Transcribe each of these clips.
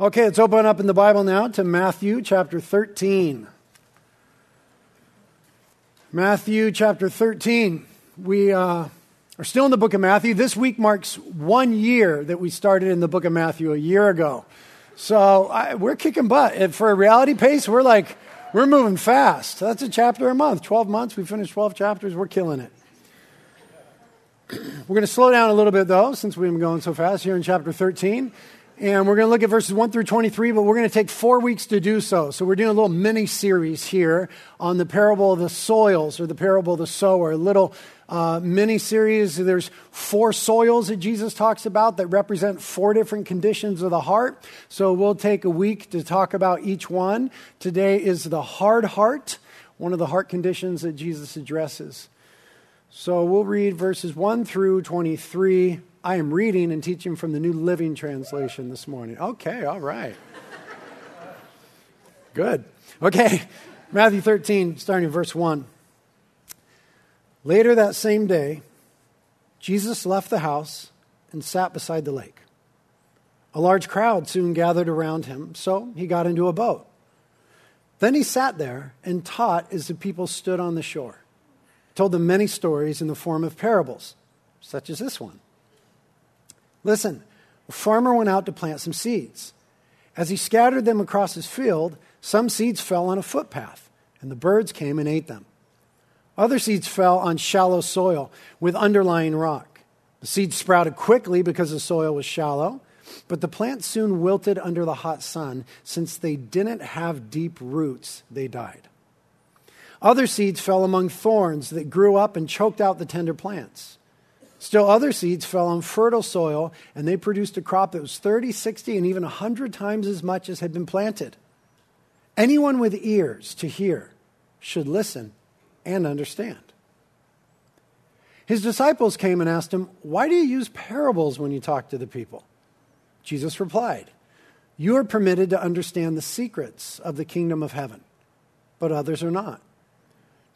Okay, let's open up in the Bible now to Matthew chapter 13. Matthew chapter 13. We uh, are still in the book of Matthew. This week marks one year that we started in the book of Matthew a year ago. So I, we're kicking butt. And for a reality pace, we're like, we're moving fast. That's a chapter a month. 12 months, we finished 12 chapters. We're killing it. We're going to slow down a little bit, though, since we've been going so fast here in chapter 13. And we're going to look at verses 1 through 23, but we're going to take four weeks to do so. So we're doing a little mini series here on the parable of the soils or the parable of the sower, a little uh, mini series. There's four soils that Jesus talks about that represent four different conditions of the heart. So we'll take a week to talk about each one. Today is the hard heart, one of the heart conditions that Jesus addresses. So we'll read verses 1 through 23 I am reading and teaching from the New Living Translation this morning. Okay, all right. Good. Okay, Matthew 13, starting in verse 1. Later that same day, Jesus left the house and sat beside the lake. A large crowd soon gathered around him, so he got into a boat. Then he sat there and taught as the people stood on the shore. He told them many stories in the form of parables, such as this one. Listen, a farmer went out to plant some seeds. As he scattered them across his field, some seeds fell on a footpath, and the birds came and ate them. Other seeds fell on shallow soil with underlying rock. The seeds sprouted quickly because the soil was shallow, but the plants soon wilted under the hot sun. Since they didn't have deep roots, they died. Other seeds fell among thorns that grew up and choked out the tender plants. Still, other seeds fell on fertile soil, and they produced a crop that was 30, 60, and even 100 times as much as had been planted. Anyone with ears to hear should listen and understand. His disciples came and asked him, Why do you use parables when you talk to the people? Jesus replied, You are permitted to understand the secrets of the kingdom of heaven, but others are not.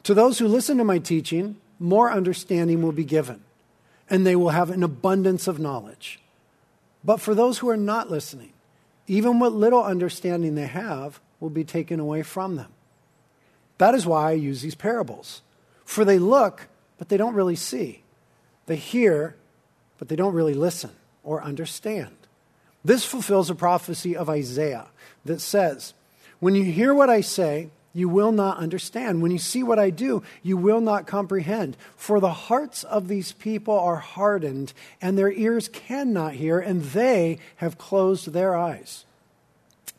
To those who listen to my teaching, more understanding will be given and they will have an abundance of knowledge. But for those who are not listening, even what little understanding they have will be taken away from them. That is why I use these parables. For they look, but they don't really see. They hear, but they don't really listen or understand. This fulfills a prophecy of Isaiah that says, When you hear what I say, you will not understand. When you see what I do, you will not comprehend. For the hearts of these people are hardened, and their ears cannot hear, and they have closed their eyes.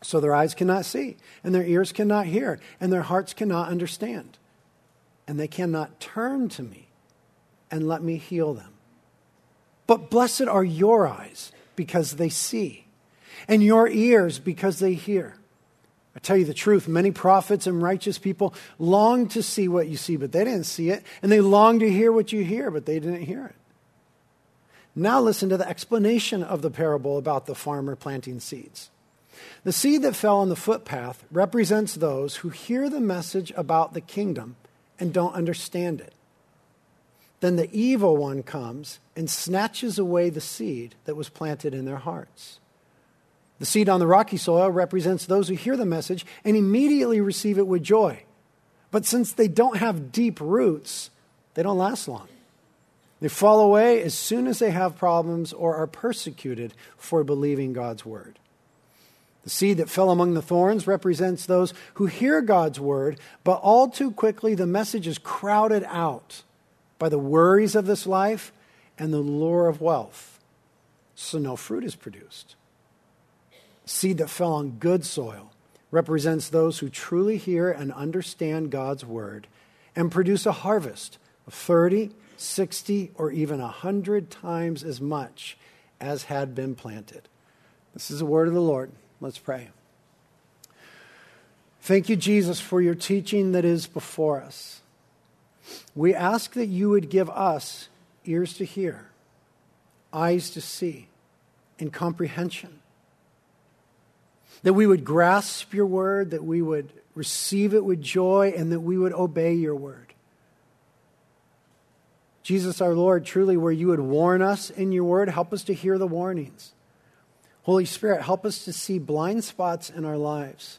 So their eyes cannot see, and their ears cannot hear, and their hearts cannot understand. And they cannot turn to me and let me heal them. But blessed are your eyes because they see, and your ears because they hear. I tell you the truth, many prophets and righteous people long to see what you see, but they didn't see it. And they long to hear what you hear, but they didn't hear it. Now listen to the explanation of the parable about the farmer planting seeds. The seed that fell on the footpath represents those who hear the message about the kingdom and don't understand it. Then the evil one comes and snatches away the seed that was planted in their hearts. The seed on the rocky soil represents those who hear the message and immediately receive it with joy. But since they don't have deep roots, they don't last long. They fall away as soon as they have problems or are persecuted for believing God's word. The seed that fell among the thorns represents those who hear God's word, but all too quickly the message is crowded out by the worries of this life and the lure of wealth. So no fruit is produced. Seed that fell on good soil represents those who truly hear and understand God's word and produce a harvest of 30, 60, or even 100 times as much as had been planted. This is the word of the Lord. Let's pray. Thank you, Jesus, for your teaching that is before us. We ask that you would give us ears to hear, eyes to see, and comprehension that we would grasp your word, that we would receive it with joy, and that we would obey your word. Jesus our Lord, truly, where you would warn us in your word, help us to hear the warnings. Holy Spirit, help us to see blind spots in our lives.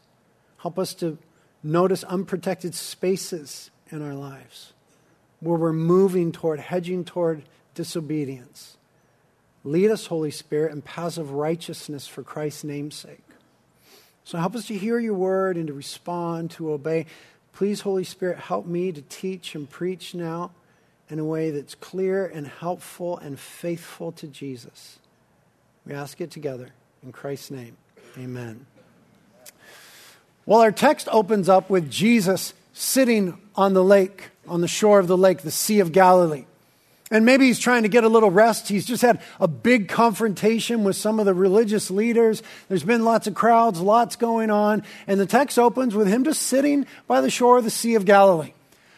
Help us to notice unprotected spaces in our lives where we're moving toward, hedging toward disobedience. Lead us, Holy Spirit, in paths of righteousness for Christ's name's sake. So help us to hear your word and to respond, to obey. Please, Holy Spirit, help me to teach and preach now in a way that's clear and helpful and faithful to Jesus. We ask it together. In Christ's name, amen. Well, our text opens up with Jesus sitting on the lake, on the shore of the lake, the Sea of Galilee. And maybe he's trying to get a little rest. He's just had a big confrontation with some of the religious leaders. There's been lots of crowds, lots going on. And the text opens with him just sitting by the shore of the Sea of Galilee.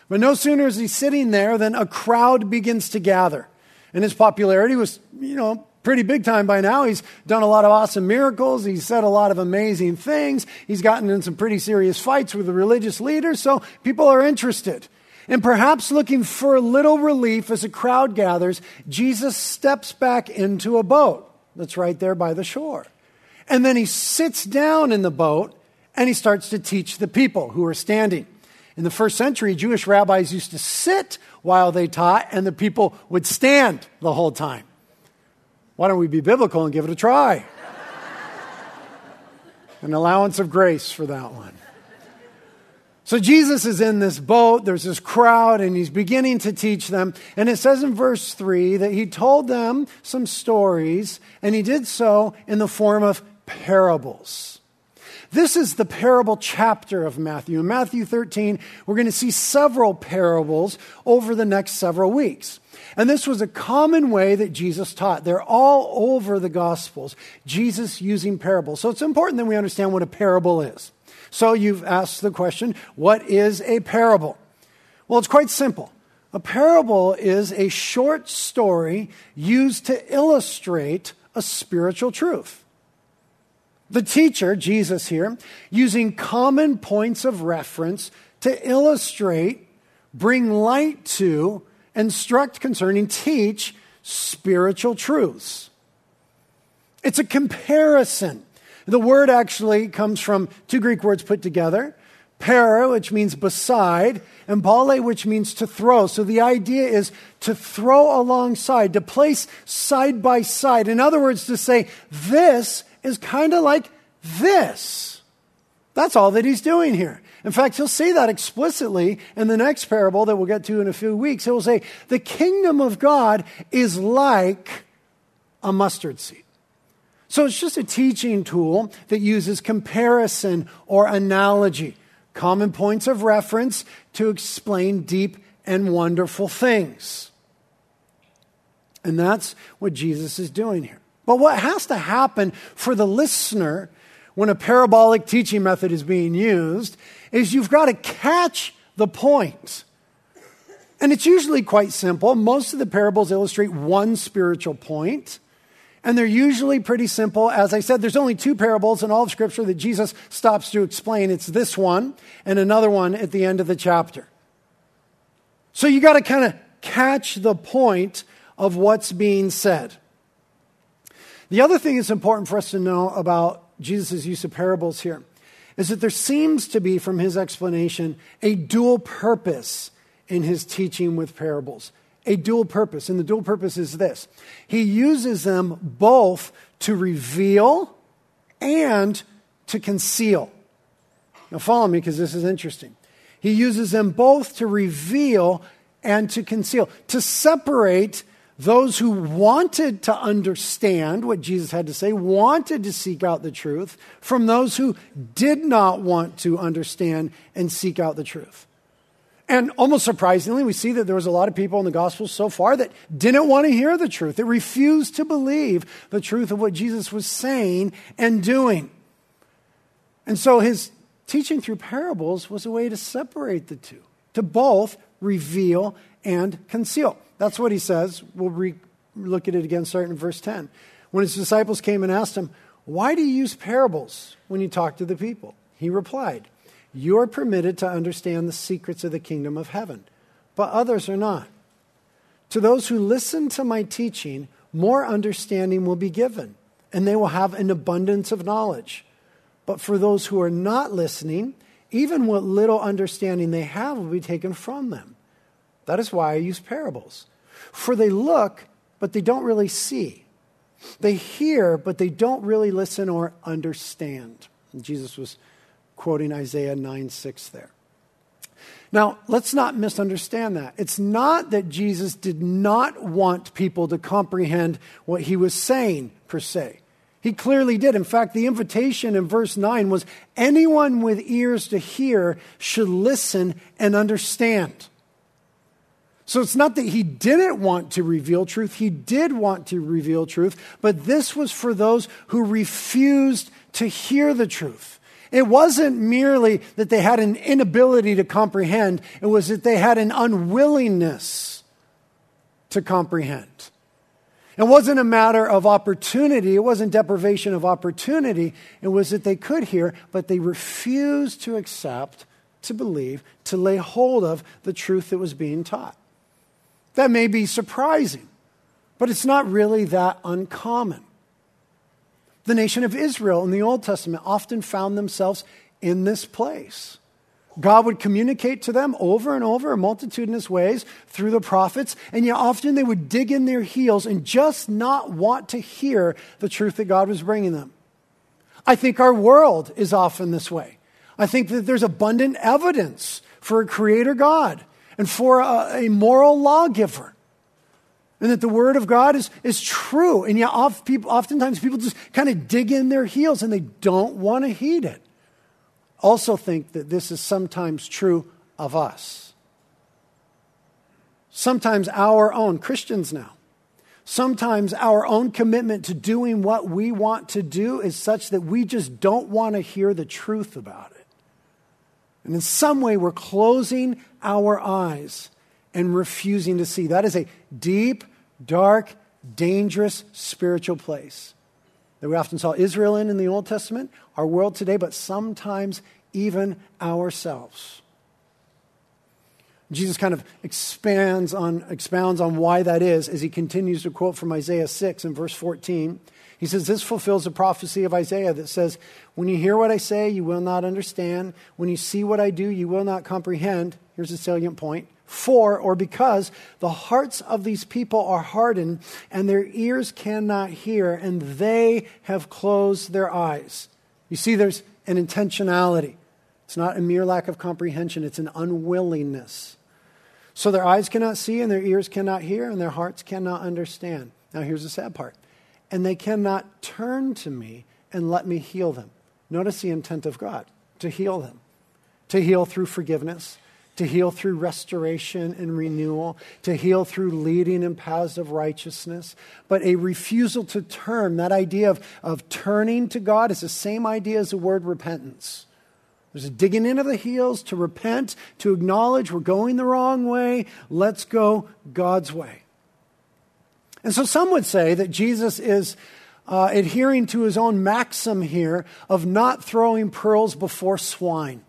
But no sooner is he sitting there than a crowd begins to gather. And his popularity was, you know, pretty big time by now. He's done a lot of awesome miracles. He's said a lot of amazing things. He's gotten in some pretty serious fights with the religious leaders, so people are interested. And perhaps looking for a little relief as a crowd gathers, Jesus steps back into a boat that's right there by the shore. And then he sits down in the boat and he starts to teach the people who are standing. In the first century, Jewish rabbis used to sit while they taught, and the people would stand the whole time. Why don't we be biblical and give it a try? An allowance of grace for that one. So Jesus is in this boat, there's this crowd, and he's beginning to teach them. And it says in verse 3 that he told them some stories, and he did so in the form of parables. This is the parable chapter of Matthew. In Matthew 13, we're going to see several parables over the next several weeks. And this was a common way that Jesus taught. They're all over the Gospels, Jesus using parables. So it's important that we understand what a parable is. So you've asked the question what is a parable? Well, it's quite simple. A parable is a short story used to illustrate a spiritual truth. The teacher, Jesus here, using common points of reference to illustrate, bring light to, instruct concerning, teach spiritual truths. It's a comparison. The word actually comes from two Greek words put together para, which means beside, and bale, which means to throw. So the idea is to throw alongside, to place side by side. In other words, to say, this is kind of like this. That's all that he's doing here. In fact, he'll say that explicitly in the next parable that we'll get to in a few weeks. He'll say, The kingdom of God is like a mustard seed. So it's just a teaching tool that uses comparison or analogy, common points of reference to explain deep and wonderful things. And that's what Jesus is doing here. But what has to happen for the listener when a parabolic teaching method is being used is you've got to catch the point. And it's usually quite simple. Most of the parables illustrate one spiritual point. And they're usually pretty simple. As I said, there's only two parables in all of Scripture that Jesus stops to explain. It's this one and another one at the end of the chapter. So you got to kind of catch the point of what's being said. The other thing that's important for us to know about Jesus' use of parables here is that there seems to be, from his explanation, a dual purpose in his teaching with parables. A dual purpose. And the dual purpose is this He uses them both to reveal and to conceal. Now, follow me because this is interesting. He uses them both to reveal and to conceal, to separate those who wanted to understand what Jesus had to say, wanted to seek out the truth, from those who did not want to understand and seek out the truth. And almost surprisingly, we see that there was a lot of people in the Gospels so far that didn't want to hear the truth, that refused to believe the truth of what Jesus was saying and doing. And so his teaching through parables was a way to separate the two, to both reveal and conceal. That's what he says. We'll re- look at it again, starting in verse 10. When his disciples came and asked him, Why do you use parables when you talk to the people? He replied, You are permitted to understand the secrets of the kingdom of heaven, but others are not. To those who listen to my teaching, more understanding will be given. and they will have an abundance of knowledge. But for those who are not listening, even what little understanding they have will be taken from them. That is why I use parables. For they look, but they don't really see. They hear, but they don't really listen or understand. And Jesus was quoting Isaiah 9 6 there. Now, let's not misunderstand that. It's not that Jesus did not want people to comprehend what he was saying, per se. He clearly did. In fact, the invitation in verse 9 was anyone with ears to hear should listen and understand. So it's not that he didn't want to reveal truth, he did want to reveal truth, but this was for those who refused to hear the truth. It wasn't merely that they had an inability to comprehend, it was that they had an unwillingness to comprehend. It wasn't a matter of opportunity, it wasn't deprivation of opportunity. It was that they could hear, but they refused to accept, to believe, to lay hold of the truth that was being taught. That may be surprising, but it's not really that uncommon. The nation of Israel in the Old Testament often found themselves in this place. God would communicate to them over and over in multitudinous ways through the prophets, and yet often they would dig in their heels and just not want to hear the truth that God was bringing them. I think our world is often this way. I think that there's abundant evidence for a creator God and for a, a moral lawgiver and that the word of God is, is true. And yet, oft people, oftentimes people just kind of dig in their heels and they don't want to heed it. Also, think that this is sometimes true of us. Sometimes our own, Christians now, sometimes our own commitment to doing what we want to do is such that we just don't want to hear the truth about it. And in some way, we're closing our eyes and refusing to see. That is a deep, dark, dangerous spiritual place that we often saw Israel in in the Old Testament, our world today, but sometimes even ourselves. Jesus kind of expands on, expounds on why that is as he continues to quote from Isaiah 6 and verse 14. He says, This fulfills the prophecy of Isaiah that says, When you hear what I say, you will not understand. When you see what I do, you will not comprehend. Here's a salient point for or because the hearts of these people are hardened and their ears cannot hear and they have closed their eyes. You see, there's an intentionality. It's not a mere lack of comprehension, it's an unwillingness. So their eyes cannot see and their ears cannot hear and their hearts cannot understand. Now, here's the sad part. And they cannot turn to me and let me heal them. Notice the intent of God to heal them, to heal through forgiveness to heal through restoration and renewal, to heal through leading in paths of righteousness. But a refusal to turn, that idea of, of turning to God is the same idea as the word repentance. There's a digging into the heels to repent, to acknowledge we're going the wrong way. Let's go God's way. And so some would say that Jesus is uh, adhering to his own maxim here of not throwing pearls before swine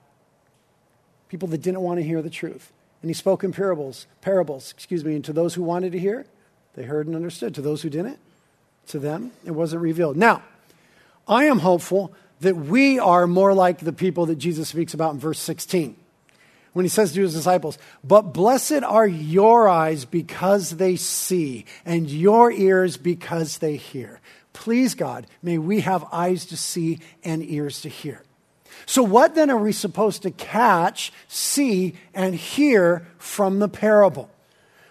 people that didn't want to hear the truth. And he spoke in parables, parables, excuse me, and to those who wanted to hear, they heard and understood. To those who didn't, to them, it wasn't revealed. Now, I am hopeful that we are more like the people that Jesus speaks about in verse 16 when he says to his disciples, But blessed are your eyes because they see, and your ears because they hear. Please, God, may we have eyes to see and ears to hear. So, what then are we supposed to catch, see, and hear from the parable?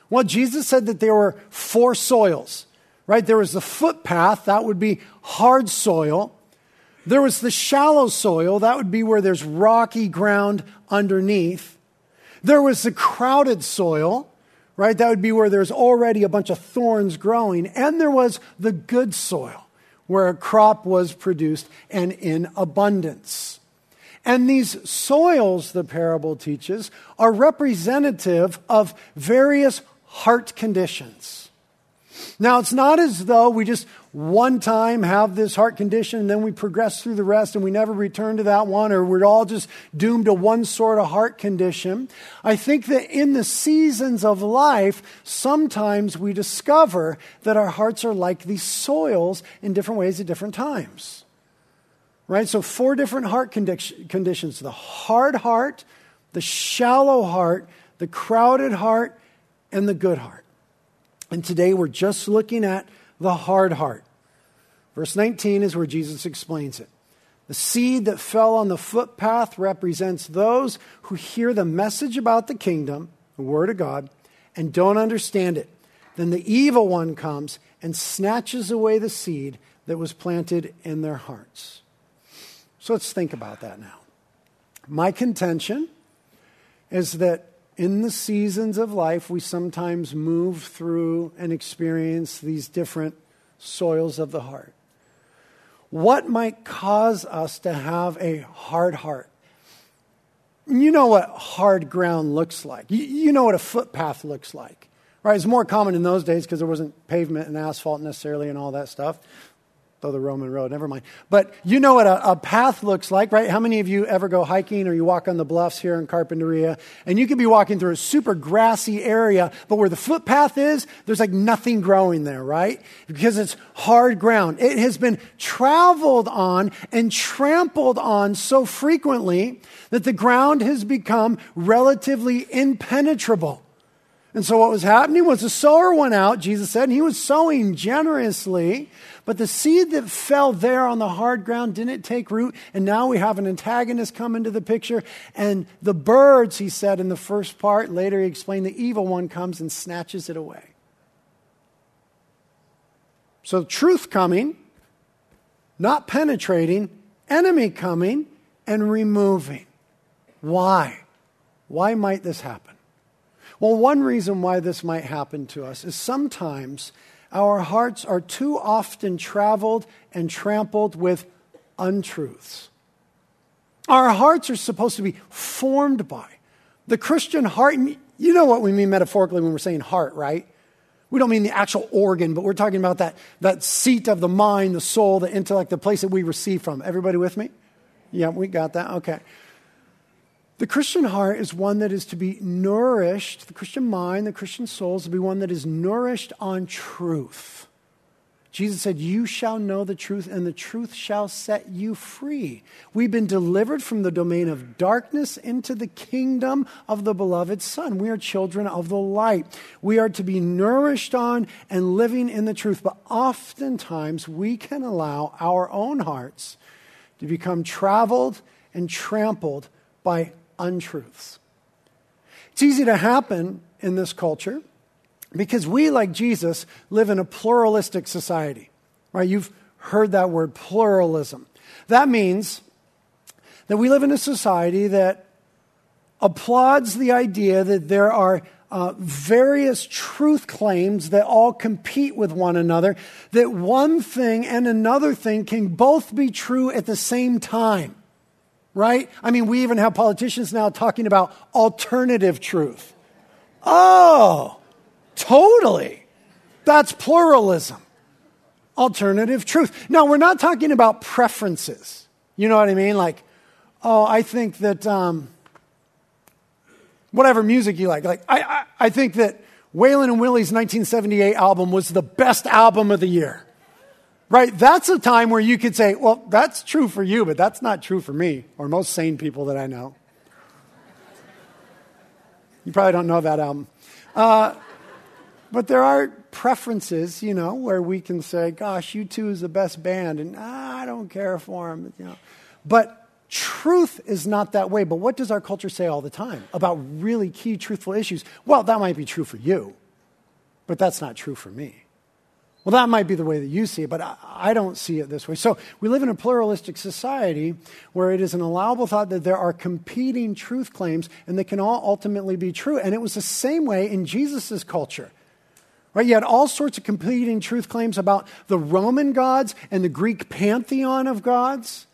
Well, Jesus said that there were four soils, right? There was the footpath, that would be hard soil. There was the shallow soil, that would be where there's rocky ground underneath. There was the crowded soil, right? That would be where there's already a bunch of thorns growing. And there was the good soil, where a crop was produced and in abundance. And these soils, the parable teaches, are representative of various heart conditions. Now, it's not as though we just one time have this heart condition and then we progress through the rest and we never return to that one or we're all just doomed to one sort of heart condition. I think that in the seasons of life, sometimes we discover that our hearts are like these soils in different ways at different times. Right? So, four different heart condi- conditions the hard heart, the shallow heart, the crowded heart, and the good heart. And today we're just looking at the hard heart. Verse 19 is where Jesus explains it. The seed that fell on the footpath represents those who hear the message about the kingdom, the word of God, and don't understand it. Then the evil one comes and snatches away the seed that was planted in their hearts. So let's think about that now. My contention is that in the seasons of life, we sometimes move through and experience these different soils of the heart. What might cause us to have a hard heart? You know what hard ground looks like. You know what a footpath looks like. Right? It's more common in those days because there wasn't pavement and asphalt necessarily and all that stuff though the Roman road, never mind. But you know what a, a, path looks like, right? How many of you ever go hiking or you walk on the bluffs here in Carpinteria and you could be walking through a super grassy area, but where the footpath is, there's like nothing growing there, right? Because it's hard ground. It has been traveled on and trampled on so frequently that the ground has become relatively impenetrable. And so what was happening was the sower went out, Jesus said, and he was sowing generously, but the seed that fell there on the hard ground didn't take root, and now we have an antagonist come into the picture. And the birds, he said in the first part, later he explained the evil one comes and snatches it away. So truth coming, not penetrating, enemy coming and removing. Why? Why might this happen? Well, one reason why this might happen to us is sometimes our hearts are too often traveled and trampled with untruths. Our hearts are supposed to be formed by the Christian heart. You know what we mean metaphorically when we're saying heart, right? We don't mean the actual organ, but we're talking about that, that seat of the mind, the soul, the intellect, the place that we receive from. Everybody with me? Yeah, we got that. Okay. The Christian heart is one that is to be nourished, the Christian mind, the Christian soul is to be one that is nourished on truth. Jesus said, You shall know the truth, and the truth shall set you free. We've been delivered from the domain of darkness into the kingdom of the beloved Son. We are children of the light. We are to be nourished on and living in the truth. But oftentimes, we can allow our own hearts to become traveled and trampled by untruths. It's easy to happen in this culture because we, like Jesus, live in a pluralistic society. Right? You've heard that word, pluralism. That means that we live in a society that applauds the idea that there are uh, various truth claims that all compete with one another, that one thing and another thing can both be true at the same time right? I mean, we even have politicians now talking about alternative truth. Oh, totally. That's pluralism. Alternative truth. Now, we're not talking about preferences. You know what I mean? Like, oh, I think that um, whatever music you like. Like, I, I, I think that Waylon and Willie's 1978 album was the best album of the year. Right? That's a time where you could say, well, that's true for you, but that's not true for me or most sane people that I know. You probably don't know that album. Uh, but there are preferences, you know, where we can say, gosh, U2 is the best band, and ah, I don't care for them, you know. But truth is not that way. But what does our culture say all the time about really key truthful issues? Well, that might be true for you, but that's not true for me. Well, that might be the way that you see it, but I don't see it this way. So we live in a pluralistic society where it is an allowable thought that there are competing truth claims and they can all ultimately be true. And it was the same way in Jesus' culture. Right? You had all sorts of competing truth claims about the Roman gods and the Greek pantheon of gods.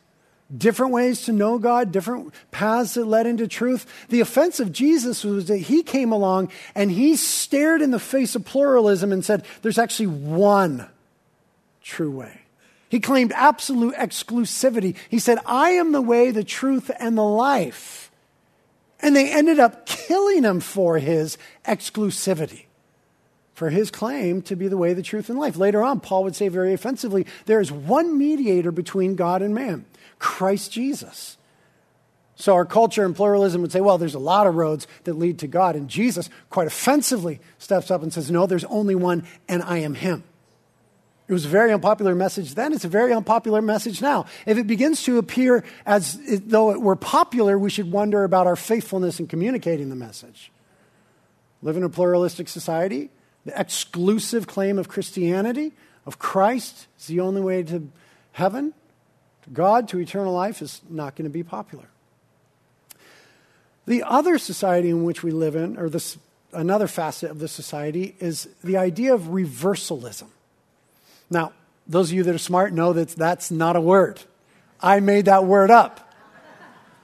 Different ways to know God, different paths that led into truth. The offense of Jesus was that he came along and he stared in the face of pluralism and said, There's actually one true way. He claimed absolute exclusivity. He said, I am the way, the truth, and the life. And they ended up killing him for his exclusivity for his claim to be the way, the truth, and life. Later on, Paul would say very offensively there is one mediator between God and man Christ Jesus. So our culture and pluralism would say, well, there's a lot of roads that lead to God. And Jesus, quite offensively, steps up and says, no, there's only one, and I am him. It was a very unpopular message then. It's a very unpopular message now. If it begins to appear as though it were popular, we should wonder about our faithfulness in communicating the message. Live in a pluralistic society, the exclusive claim of Christianity, of Christ, is the only way to heaven, God, to eternal life, is not going to be popular. The other society in which we live in, or this, another facet of the society, is the idea of reversalism. Now, those of you that are smart know that that's not a word. I made that word up.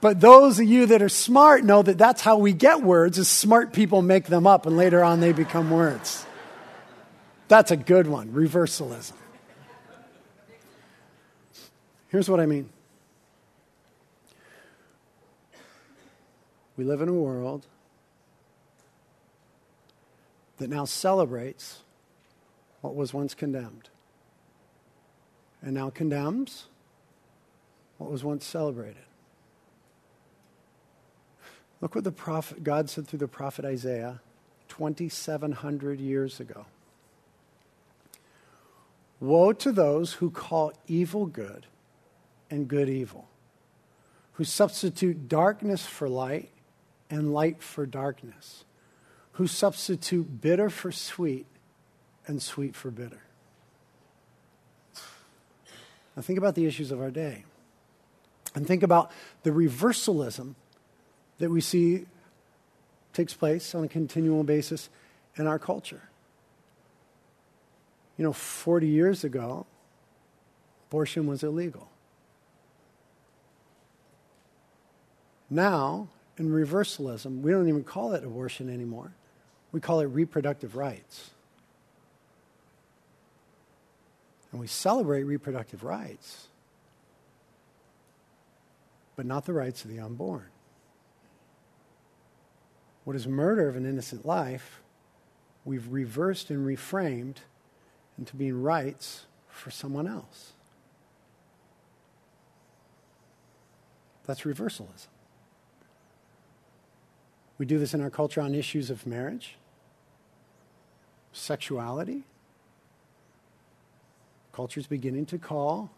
But those of you that are smart know that that's how we get words, is smart people make them up and later on they become words. That's a good one reversalism. Here's what I mean we live in a world that now celebrates what was once condemned, and now condemns what was once celebrated. Look what the prophet, God said through the prophet Isaiah 2,700 years ago. Woe to those who call evil good and good evil, who substitute darkness for light and light for darkness, who substitute bitter for sweet and sweet for bitter. Now, think about the issues of our day. And think about the reversalism that we see takes place on a continual basis in our culture. You know, 40 years ago, abortion was illegal. Now, in reversalism, we don't even call it abortion anymore. We call it reproductive rights. And we celebrate reproductive rights, but not the rights of the unborn. What is murder of an innocent life, we've reversed and reframed into being rights for someone else. That's reversalism. We do this in our culture on issues of marriage, sexuality. Culture is beginning to call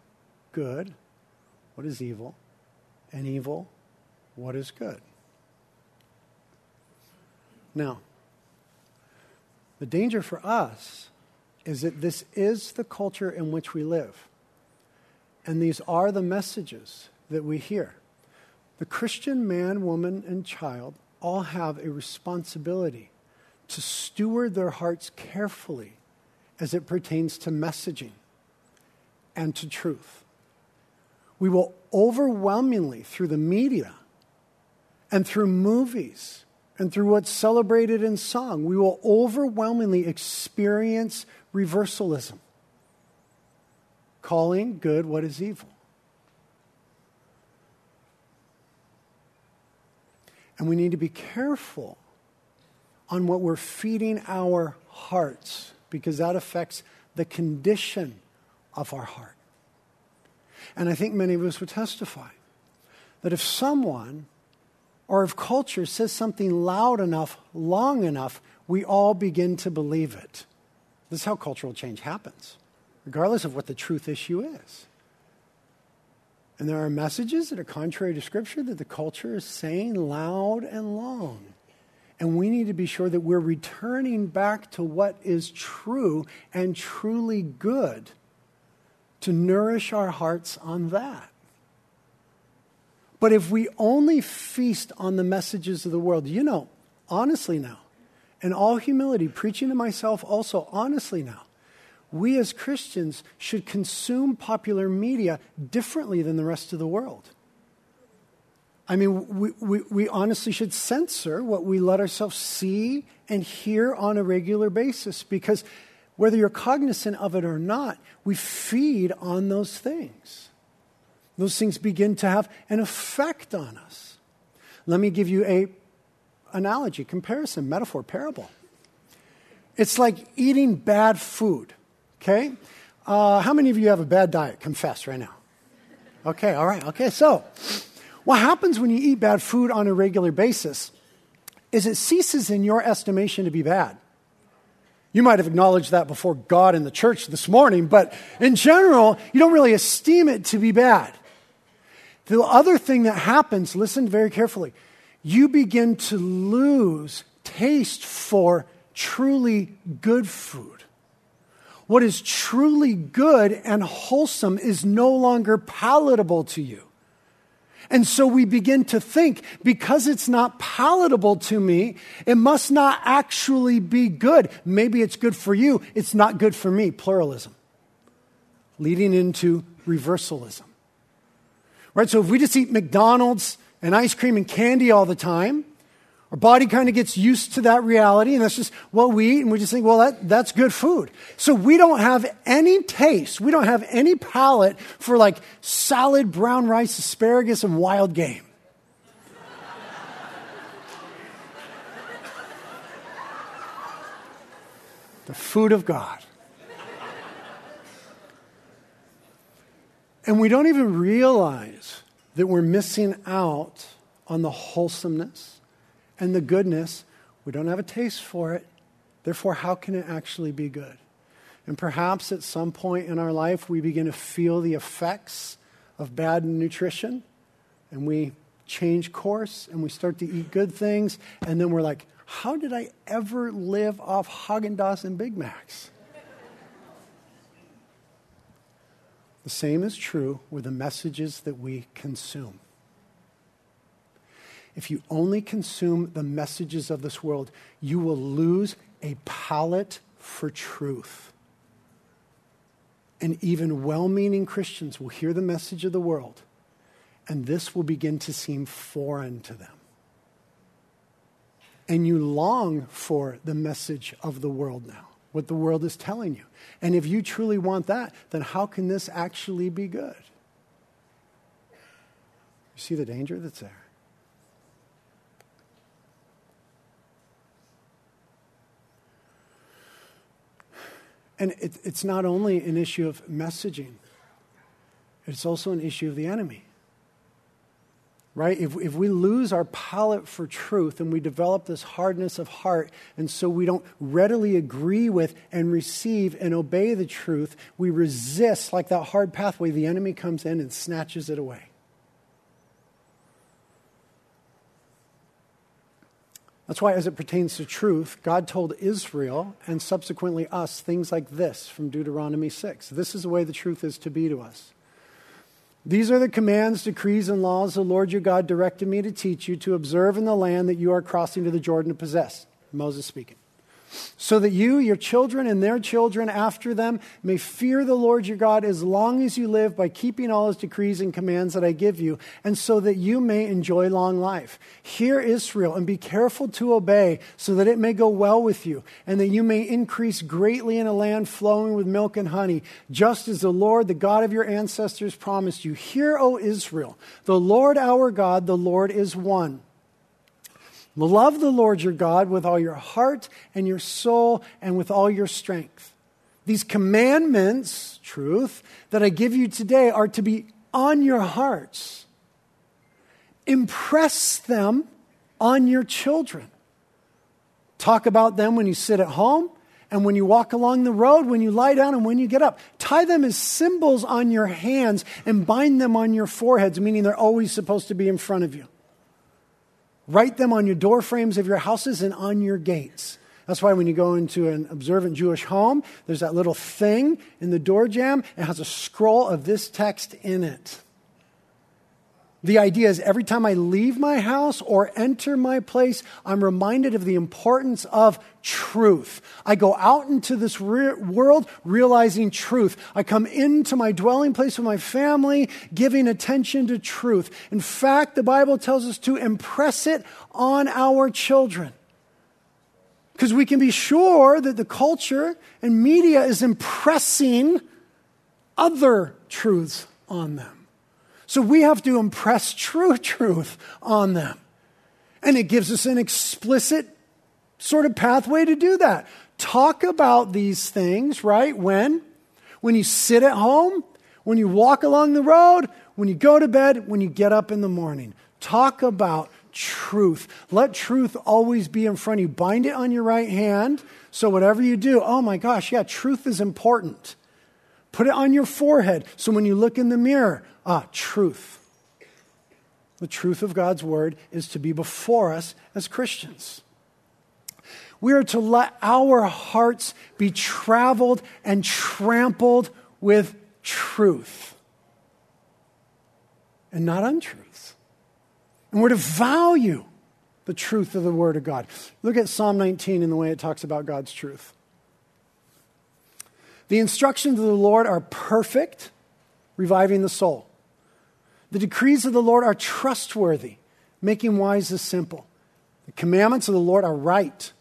good what is evil, and evil what is good. Now, the danger for us is that this is the culture in which we live. And these are the messages that we hear. The Christian man, woman, and child all have a responsibility to steward their hearts carefully as it pertains to messaging and to truth. We will overwhelmingly, through the media and through movies and through what's celebrated in song, we will overwhelmingly experience reversalism, calling good what is evil. And we need to be careful on what we're feeding our hearts because that affects the condition of our heart. And I think many of us would testify that if someone or if culture says something loud enough, long enough, we all begin to believe it. This is how cultural change happens, regardless of what the truth issue is. And there are messages that are contrary to Scripture that the culture is saying loud and long. And we need to be sure that we're returning back to what is true and truly good to nourish our hearts on that. But if we only feast on the messages of the world, you know, honestly now, in all humility, preaching to myself also honestly now, we as Christians should consume popular media differently than the rest of the world. I mean, we, we, we, honestly should censor what we let ourselves see and hear on a regular basis because whether you're cognizant of it or not, we feed on those things. Those things begin to have an effect on us. Let me give you a analogy, comparison, metaphor, parable. It's like eating bad food, okay? Uh, how many of you have a bad diet? Confess right now. Okay, all right, okay. So, what happens when you eat bad food on a regular basis is it ceases in your estimation to be bad. You might have acknowledged that before God in the church this morning, but in general, you don't really esteem it to be bad. The other thing that happens, listen very carefully, you begin to lose taste for truly good food. What is truly good and wholesome is no longer palatable to you. And so we begin to think because it's not palatable to me, it must not actually be good. Maybe it's good for you, it's not good for me. Pluralism. Leading into reversalism. Right? So if we just eat McDonald's and ice cream and candy all the time, our body kind of gets used to that reality, and that's just what we eat, and we just think, well, that, that's good food. So we don't have any taste, we don't have any palate for like salad, brown rice, asparagus, and wild game. the food of God. And we don't even realize that we're missing out on the wholesomeness and the goodness. We don't have a taste for it. Therefore, how can it actually be good? And perhaps at some point in our life, we begin to feel the effects of bad nutrition and we change course and we start to eat good things. And then we're like, how did I ever live off Haagen Dazs and Big Macs? The same is true with the messages that we consume. If you only consume the messages of this world, you will lose a palate for truth. And even well meaning Christians will hear the message of the world, and this will begin to seem foreign to them. And you long for the message of the world now what the world is telling you. And if you truly want that, then how can this actually be good? You see the danger that's there? And it, it's not only an issue of messaging, it's also an issue of the enemy right? If, if we lose our palate for truth and we develop this hardness of heart, and so we don't readily agree with and receive and obey the truth, we resist like that hard pathway, the enemy comes in and snatches it away. That's why, as it pertains to truth, God told Israel and subsequently us things like this from Deuteronomy 6. This is the way the truth is to be to us. These are the commands, decrees, and laws the Lord your God directed me to teach you to observe in the land that you are crossing to the Jordan to possess. Moses speaking so that you, your children, and their children after them may fear the Lord your God as long as you live by keeping all his decrees and commands that I give you, and so that you may enjoy long life. Hear Israel and be careful to obey, so that it may go well with you, and that you may increase greatly in a land flowing with milk and honey, just as the Lord, the God of your ancestors, promised you. Hear, O Israel, the Lord our God, the Lord is one. Love the Lord your God with all your heart and your soul and with all your strength. These commandments, truth, that I give you today are to be on your hearts. Impress them on your children. Talk about them when you sit at home and when you walk along the road, when you lie down and when you get up. Tie them as symbols on your hands and bind them on your foreheads, meaning they're always supposed to be in front of you. Write them on your door frames of your houses and on your gates. That's why when you go into an observant Jewish home, there's that little thing in the door jamb. It has a scroll of this text in it. The idea is every time I leave my house or enter my place, I'm reminded of the importance of truth. I go out into this re- world realizing truth. I come into my dwelling place with my family, giving attention to truth. In fact, the Bible tells us to impress it on our children. Because we can be sure that the culture and media is impressing other truths on them. So we have to impress true truth on them. And it gives us an explicit sort of pathway to do that. Talk about these things, right? When? When you sit at home, when you walk along the road, when you go to bed, when you get up in the morning. Talk about truth. Let truth always be in front of you. Bind it on your right hand so whatever you do, oh my gosh, yeah, truth is important. Put it on your forehead so when you look in the mirror, Ah, truth. The truth of God's word is to be before us as Christians. We are to let our hearts be traveled and trampled with truth and not untruth. And we're to value the truth of the Word of God. Look at Psalm 19 and the way it talks about God's truth. The instructions of the Lord are perfect, reviving the soul. The decrees of the Lord are trustworthy, making wise the simple. The commandments of the Lord are right,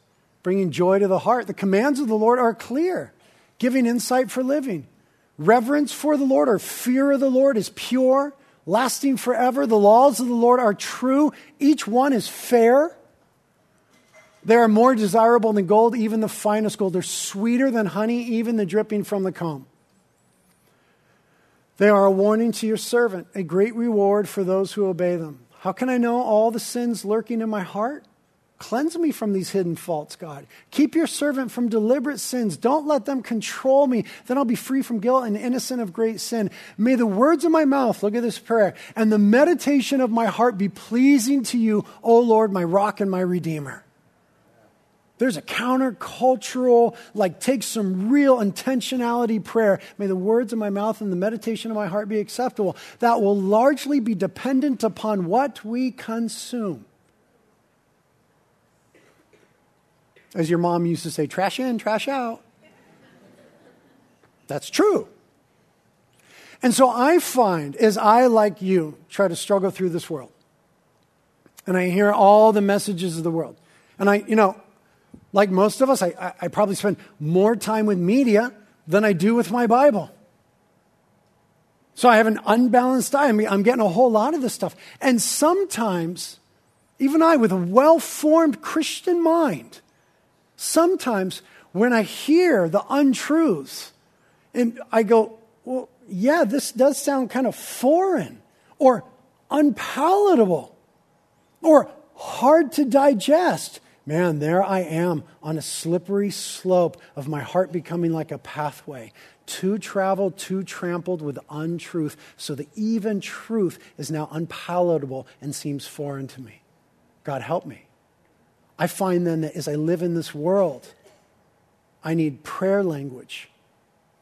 bringing joy to the heart. The commands of the Lord are clear, giving insight for living. Reverence for the Lord or fear of the Lord is pure, lasting forever. The laws of the Lord are true, each one is fair. They are more desirable than gold, even the finest gold. They're sweeter than honey, even the dripping from the comb. They are a warning to your servant, a great reward for those who obey them. How can I know all the sins lurking in my heart? Cleanse me from these hidden faults, God. Keep your servant from deliberate sins. Don't let them control me. Then I'll be free from guilt and innocent of great sin. May the words of my mouth, look at this prayer, and the meditation of my heart be pleasing to you, O Lord, my rock and my redeemer. There's a countercultural, like, take some real intentionality prayer. May the words of my mouth and the meditation of my heart be acceptable. That will largely be dependent upon what we consume. As your mom used to say, trash in, trash out. That's true. And so I find, as I, like you, try to struggle through this world, and I hear all the messages of the world, and I, you know, like most of us, I, I probably spend more time with media than I do with my Bible. So I have an unbalanced diet. I mean, I'm getting a whole lot of this stuff. And sometimes, even I, with a well formed Christian mind, sometimes when I hear the untruths, and I go, well, yeah, this does sound kind of foreign or unpalatable or hard to digest man, there I am on a slippery slope of my heart becoming like a pathway, too traveled, too trampled with untruth, so the even truth is now unpalatable and seems foreign to me. God, help me. I find then that as I live in this world, I need prayer language.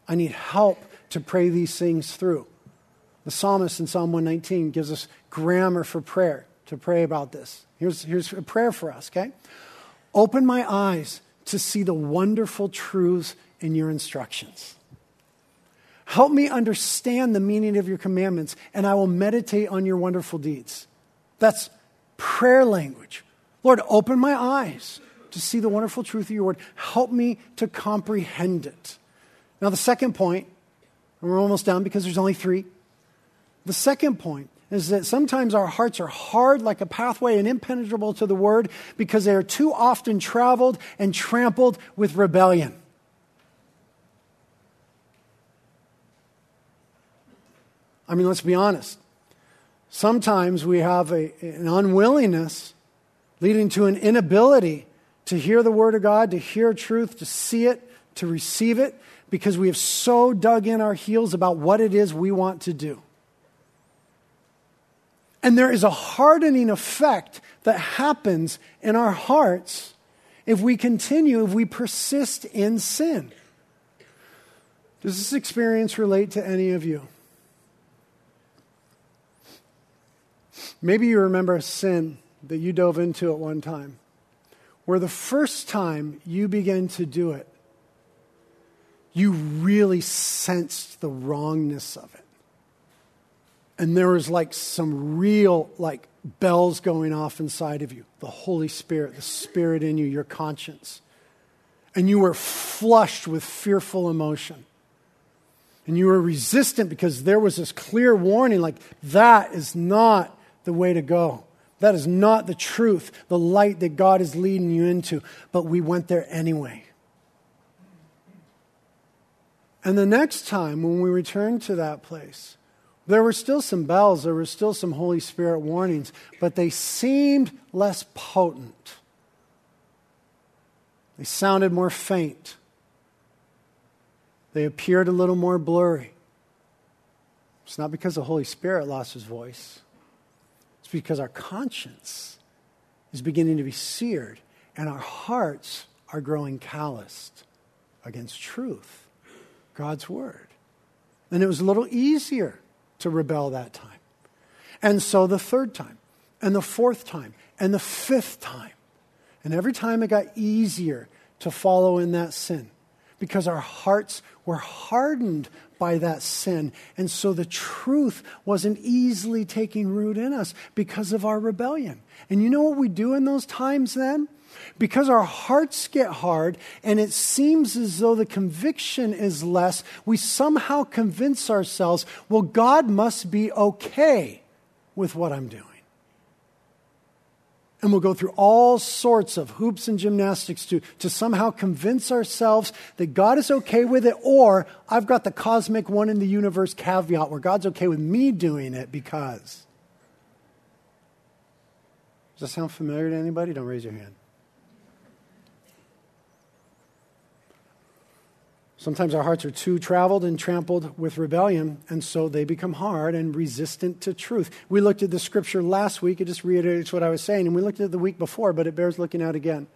I need help to pray these things through. The psalmist in Psalm 119 gives us grammar for prayer to pray about this. Here's, here's a prayer for us, okay? Open my eyes to see the wonderful truths in your instructions. Help me understand the meaning of your commandments, and I will meditate on your wonderful deeds. That's prayer language. Lord, open my eyes to see the wonderful truth of your word. Help me to comprehend it. Now, the second point, and we're almost done because there's only three. The second point is that sometimes our hearts are hard like a pathway and impenetrable to the word because they are too often traveled and trampled with rebellion. I mean, let's be honest. Sometimes we have a, an unwillingness leading to an inability to hear the Word of God, to hear truth, to see it, to receive it, because we have so dug in our heels about what it is we want to do. And there is a hardening effect that happens in our hearts if we continue, if we persist in sin. Does this experience relate to any of you? Maybe you remember a sin that you dove into at one time, where the first time you began to do it, you really sensed the wrongness of it. And there was like some real, like, bells going off inside of you the Holy Spirit, the Spirit in you, your conscience. And you were flushed with fearful emotion. And you were resistant because there was this clear warning like, that is not the way to go. That is not the truth, the light that God is leading you into. But we went there anyway. And the next time when we returned to that place, there were still some bells, there were still some Holy Spirit warnings, but they seemed less potent. They sounded more faint. They appeared a little more blurry. It's not because the Holy Spirit lost his voice, it's because our conscience is beginning to be seared and our hearts are growing calloused against truth, God's word. And it was a little easier to rebel that time. And so the third time, and the fourth time, and the fifth time. And every time it got easier to follow in that sin because our hearts were hardened by that sin. And so the truth wasn't easily taking root in us because of our rebellion. And you know what we do in those times then? Because our hearts get hard and it seems as though the conviction is less, we somehow convince ourselves, well, God must be okay with what I'm doing. And we'll go through all sorts of hoops and gymnastics to, to somehow convince ourselves that God is okay with it, or I've got the cosmic one in the universe caveat where God's okay with me doing it because. Does that sound familiar to anybody? Don't raise your hand. Sometimes our hearts are too traveled and trampled with rebellion, and so they become hard and resistant to truth. We looked at the scripture last week. It just reiterates what I was saying, and we looked at it the week before, but it bears looking at again.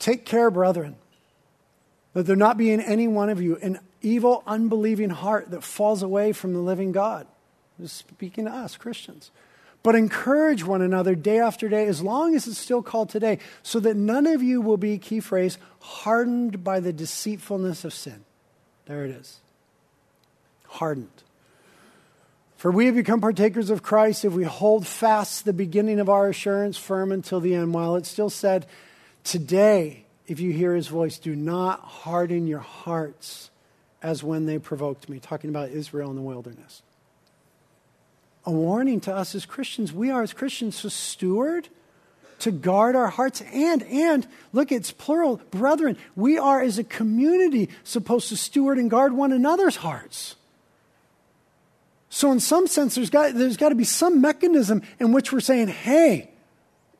Take care, brethren, that there not be in any one of you an evil, unbelieving heart that falls away from the living God. This speaking to us, Christians. But encourage one another day after day, as long as it's still called today, so that none of you will be, key phrase, hardened by the deceitfulness of sin. There it is. Hardened. For we have become partakers of Christ if we hold fast the beginning of our assurance firm until the end. While it still said, Today, if you hear his voice, do not harden your hearts as when they provoked me. Talking about Israel in the wilderness a warning to us as Christians. We are, as Christians, to steward, to guard our hearts, and, and, look, it's plural, brethren. We are, as a community, supposed to steward and guard one another's hearts. So, in some sense, there's got, there's got to be some mechanism in which we're saying, hey,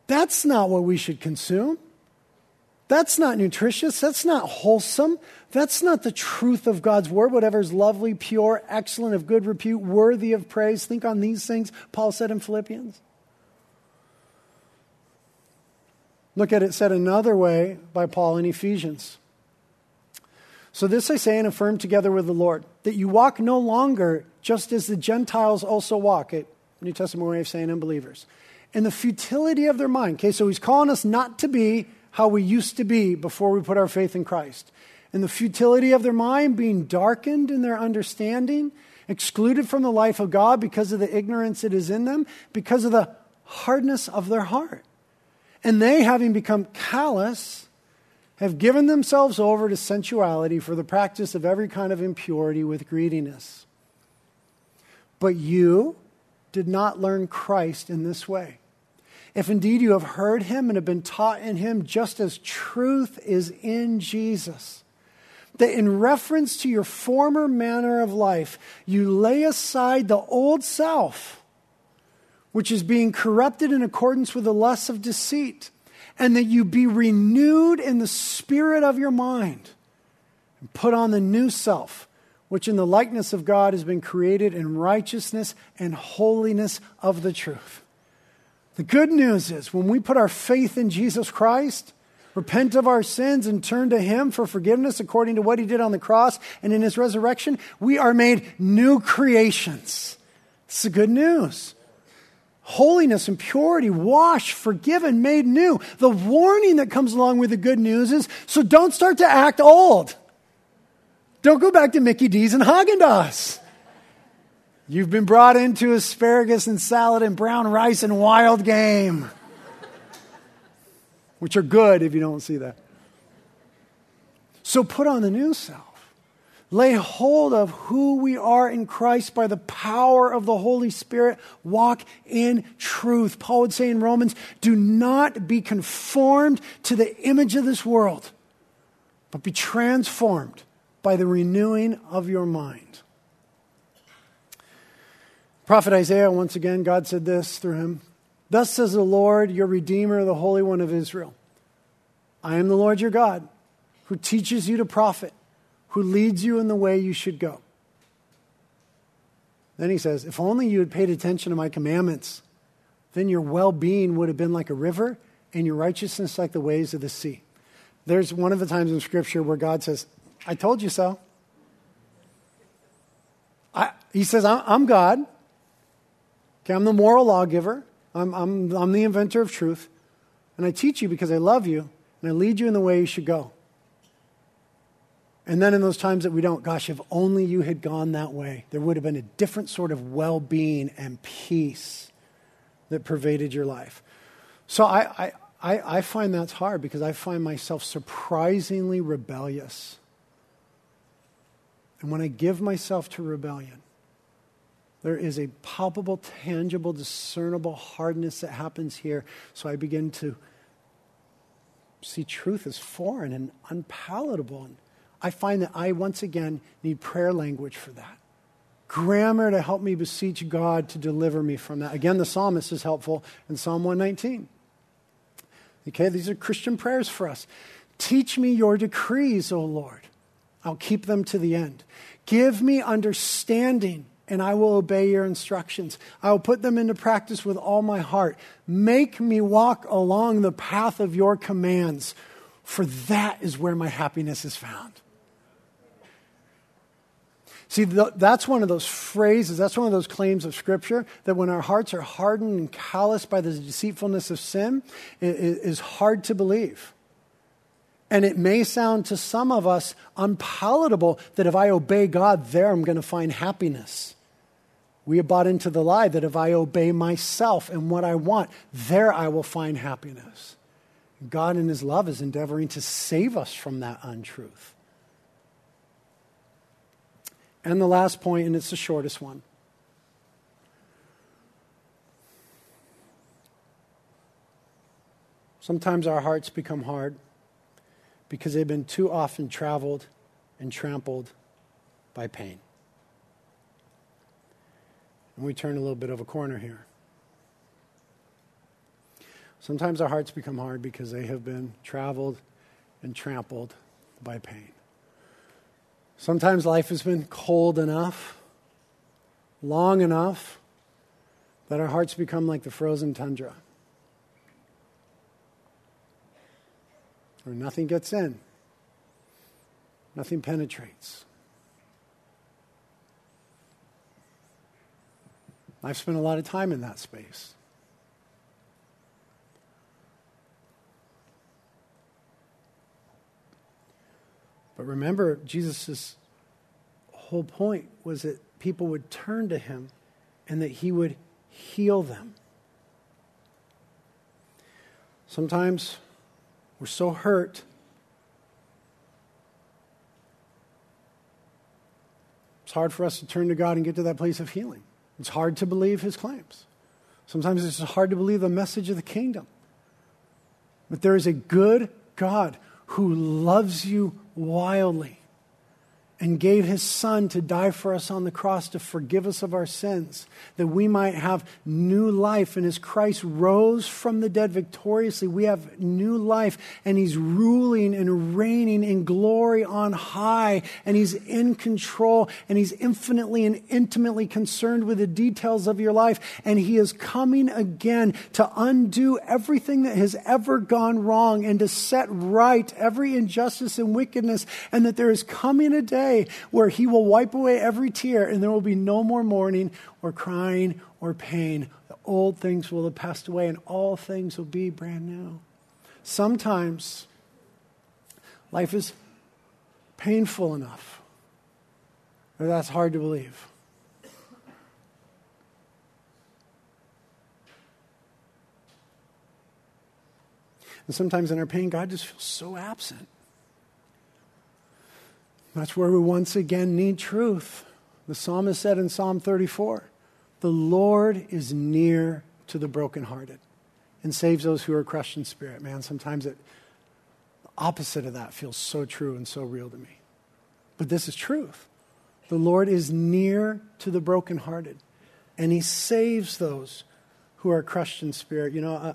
that's not what we should consume. That's not nutritious. That's not wholesome. That's not the truth of God's word. Whatever is lovely, pure, excellent, of good repute, worthy of praise. Think on these things, Paul said in Philippians. Look at it said another way by Paul in Ephesians. So, this I say and affirm together with the Lord, that you walk no longer just as the Gentiles also walk, a New Testament way of saying unbelievers, in the futility of their mind. Okay, so he's calling us not to be how we used to be before we put our faith in Christ. And the futility of their mind being darkened in their understanding, excluded from the life of God because of the ignorance that is in them, because of the hardness of their heart. And they, having become callous, have given themselves over to sensuality for the practice of every kind of impurity with greediness. But you did not learn Christ in this way. If indeed you have heard him and have been taught in him, just as truth is in Jesus, that in reference to your former manner of life, you lay aside the old self, which is being corrupted in accordance with the lusts of deceit, and that you be renewed in the spirit of your mind, and put on the new self, which in the likeness of God has been created in righteousness and holiness of the truth. The good news is when we put our faith in Jesus Christ, repent of our sins, and turn to Him for forgiveness according to what He did on the cross and in His resurrection, we are made new creations. It's the good news. holiness and purity, washed, forgiven, made new. The warning that comes along with the good news is so don't start to act old. Don't go back to Mickey D's and Haagen Dazs. You've been brought into asparagus and salad and brown rice and wild game, which are good if you don't see that. So put on the new self. Lay hold of who we are in Christ by the power of the Holy Spirit. Walk in truth. Paul would say in Romans, do not be conformed to the image of this world, but be transformed by the renewing of your mind. Prophet Isaiah, once again, God said this through him Thus says the Lord, your Redeemer, the Holy One of Israel I am the Lord your God, who teaches you to profit who leads you in the way you should go. Then he says, If only you had paid attention to my commandments, then your well being would have been like a river and your righteousness like the waves of the sea. There's one of the times in Scripture where God says, I told you so. I, he says, I'm, I'm God. Okay, I'm the moral lawgiver. I'm, I'm, I'm the inventor of truth. And I teach you because I love you and I lead you in the way you should go. And then in those times that we don't, gosh, if only you had gone that way, there would have been a different sort of well being and peace that pervaded your life. So I, I, I, find that's hard because I find myself surprisingly rebellious. And when I give myself to rebellion, there is a palpable, tangible, discernible hardness that happens here. So I begin to see truth as foreign and unpalatable. And I find that I once again need prayer language for that. Grammar to help me beseech God to deliver me from that. Again, the psalmist is helpful in Psalm 119. Okay, these are Christian prayers for us. Teach me your decrees, O Lord. I'll keep them to the end. Give me understanding, and I will obey your instructions. I will put them into practice with all my heart. Make me walk along the path of your commands, for that is where my happiness is found. See, that's one of those phrases, that's one of those claims of Scripture that when our hearts are hardened and calloused by the deceitfulness of sin, it is hard to believe. And it may sound to some of us unpalatable that if I obey God, there I'm going to find happiness. We have bought into the lie that if I obey myself and what I want, there I will find happiness. God, in His love, is endeavoring to save us from that untruth. And the last point, and it's the shortest one. Sometimes our hearts become hard because they've been too often traveled and trampled by pain. And we turn a little bit of a corner here. Sometimes our hearts become hard because they have been traveled and trampled by pain. Sometimes life has been cold enough, long enough, that our hearts become like the frozen tundra. Where nothing gets in, nothing penetrates. I've spent a lot of time in that space. But remember, Jesus' whole point was that people would turn to him and that he would heal them. Sometimes we're so hurt. It's hard for us to turn to God and get to that place of healing. It's hard to believe his claims. Sometimes it's hard to believe the message of the kingdom. But there is a good God who loves you wildly and gave his son to die for us on the cross to forgive us of our sins, that we might have new life. And as Christ rose from the dead victoriously, we have new life, and he's ruling and reigning in glory on high, and he's in control, and he's infinitely and intimately concerned with the details of your life, and he is coming again to undo everything that has ever gone wrong and to set right every injustice and wickedness, and that there is coming a day day where he will wipe away every tear and there will be no more mourning or crying or pain. The old things will have passed away and all things will be brand new. Sometimes life is painful enough that that's hard to believe. And sometimes in our pain, God just feels so absent. That's where we once again need truth. The psalmist said in Psalm 34 The Lord is near to the brokenhearted and saves those who are crushed in spirit. Man, sometimes it, the opposite of that feels so true and so real to me. But this is truth. The Lord is near to the brokenhearted and he saves those who are crushed in spirit. You know, uh,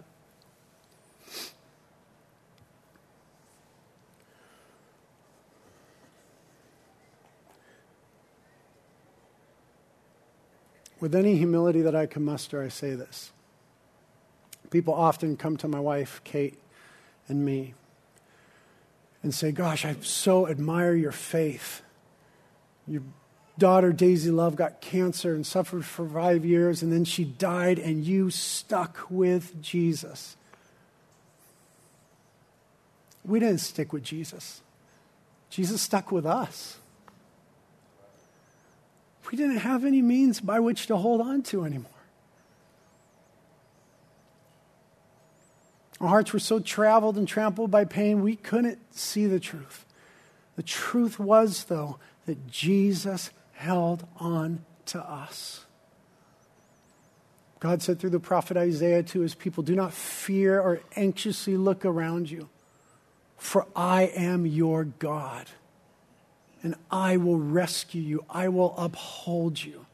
With any humility that I can muster, I say this. People often come to my wife, Kate, and me and say, Gosh, I so admire your faith. Your daughter, Daisy Love, got cancer and suffered for five years, and then she died, and you stuck with Jesus. We didn't stick with Jesus, Jesus stuck with us we didn't have any means by which to hold on to anymore. Our hearts were so traveled and trampled by pain, we couldn't see the truth. The truth was, though, that Jesus held on to us. God said through the prophet Isaiah to his people, Do not fear or anxiously look around you, for I am your God and I will rescue you. I will uphold you.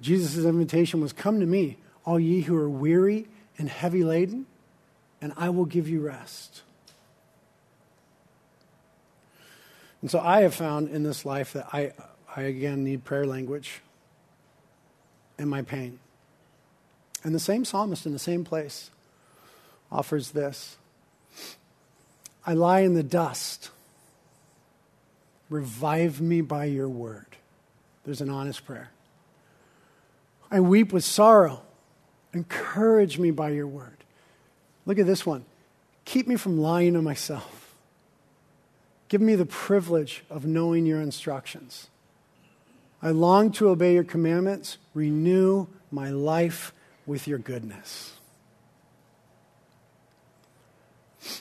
Jesus' invitation was Come to me, all ye who are weary and heavy laden, and I will give you rest. And so I have found in this life that I, I again need prayer language in my pain. And the same psalmist in the same place offers this I lie in the dust Revive me by your word. There's an honest prayer. I weep with sorrow. Encourage me by your word. Look at this one. Keep me from lying to myself. Give me the privilege of knowing your instructions. I long to obey your commandments. Renew my life with your goodness.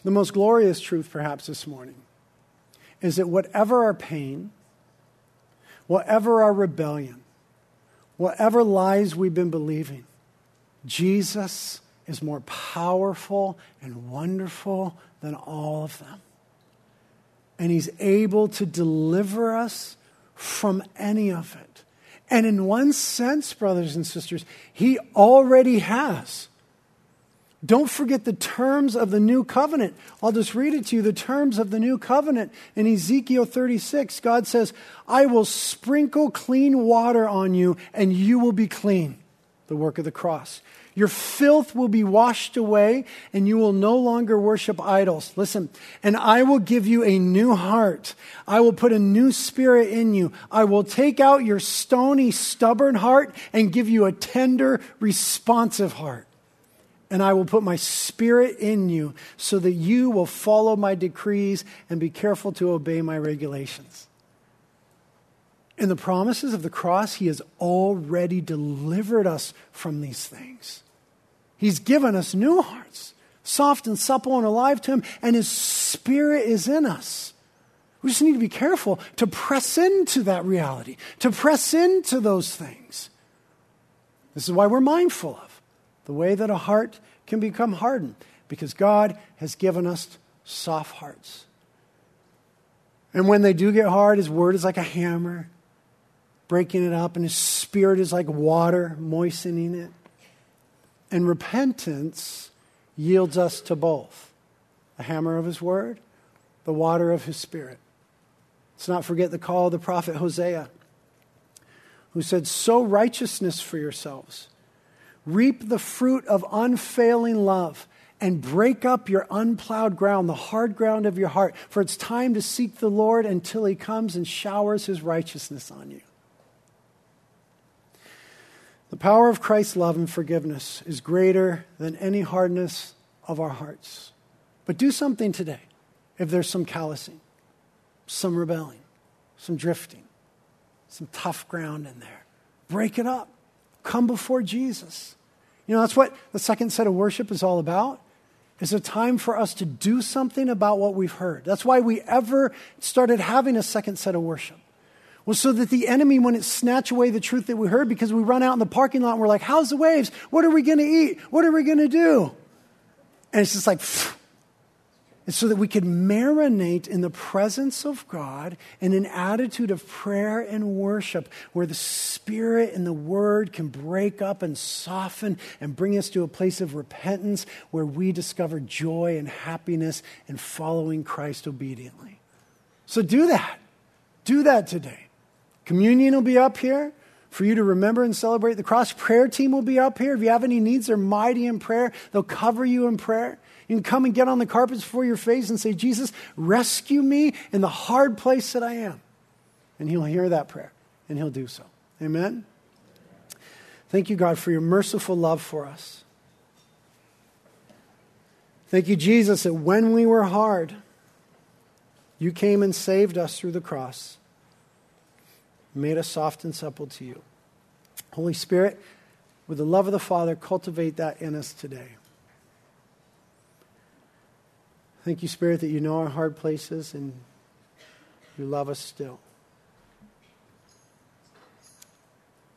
The most glorious truth, perhaps, this morning is that whatever our pain, whatever our rebellion, whatever lies we've been believing, Jesus is more powerful and wonderful than all of them. And he's able to deliver us from any of it. And in one sense, brothers and sisters, he already has. Don't forget the terms of the new covenant. I'll just read it to you the terms of the new covenant. In Ezekiel 36, God says, I will sprinkle clean water on you, and you will be clean. The work of the cross. Your filth will be washed away, and you will no longer worship idols. Listen, and I will give you a new heart. I will put a new spirit in you. I will take out your stony, stubborn heart and give you a tender, responsive heart and I will put my spirit in you so that you will follow my decrees and be careful to obey my regulations. In the promises of the cross, he has already delivered us from these things. He's given us new hearts, soft and supple and alive to him, and his spirit is in us. We just need to be careful to press into that reality, to press into those things. This is why we're mindful of the way that a heart can become hardened because God has given us soft hearts. And when they do get hard, His word is like a hammer, breaking it up, and His spirit is like water, moistening it. And repentance yields us to both the hammer of His word, the water of His spirit. Let's not forget the call of the prophet Hosea, who said, Sow righteousness for yourselves Reap the fruit of unfailing love and break up your unplowed ground, the hard ground of your heart. For it's time to seek the Lord until he comes and showers his righteousness on you. The power of Christ's love and forgiveness is greater than any hardness of our hearts. But do something today if there's some callousing, some rebelling, some drifting, some tough ground in there. Break it up. Come before Jesus. You know, that's what the second set of worship is all about. It's a time for us to do something about what we've heard. That's why we ever started having a second set of worship. Was so that the enemy wouldn't snatch away the truth that we heard because we run out in the parking lot and we're like, how's the waves? What are we going to eat? What are we going to do? And it's just like, so that we could marinate in the presence of God in an attitude of prayer and worship where the Spirit and the Word can break up and soften and bring us to a place of repentance where we discover joy and happiness in following Christ obediently. So do that. Do that today. Communion will be up here for you to remember and celebrate the cross. Prayer team will be up here. If you have any needs, they're mighty in prayer. They'll cover you in prayer. You can come and get on the carpets before your face and say, Jesus, rescue me in the hard place that I am. And he'll hear that prayer, and he'll do so. Amen? Thank you, God, for your merciful love for us. Thank you, Jesus, that when we were hard, you came and saved us through the cross, made us soft and supple to you. Holy Spirit, with the love of the Father, cultivate that in us today. Thank you, Spirit, that you know our hard places and you love us still.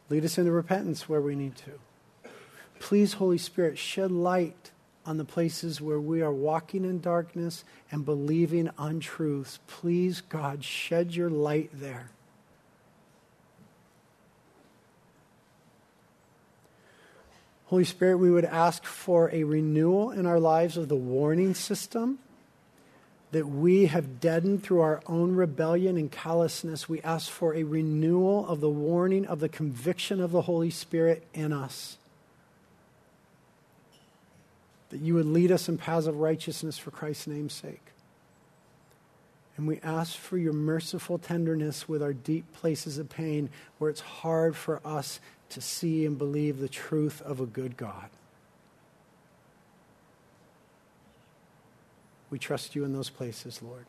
Lead us into repentance where we need to. Please, Holy Spirit, shed light on the places where we are walking in darkness and believing untruths. Please, God, shed your light there. Holy Spirit, we would ask for a renewal in our lives of the warning system that we have deadened through our own rebellion and callousness, we ask for a renewal of the warning of the conviction of the Holy Spirit in us. That you would lead us in paths of righteousness for Christ's name's sake. And we ask for your merciful tenderness with our deep places of pain where it's hard for us to see and believe the truth of a good God. We trust you in those places, Lord.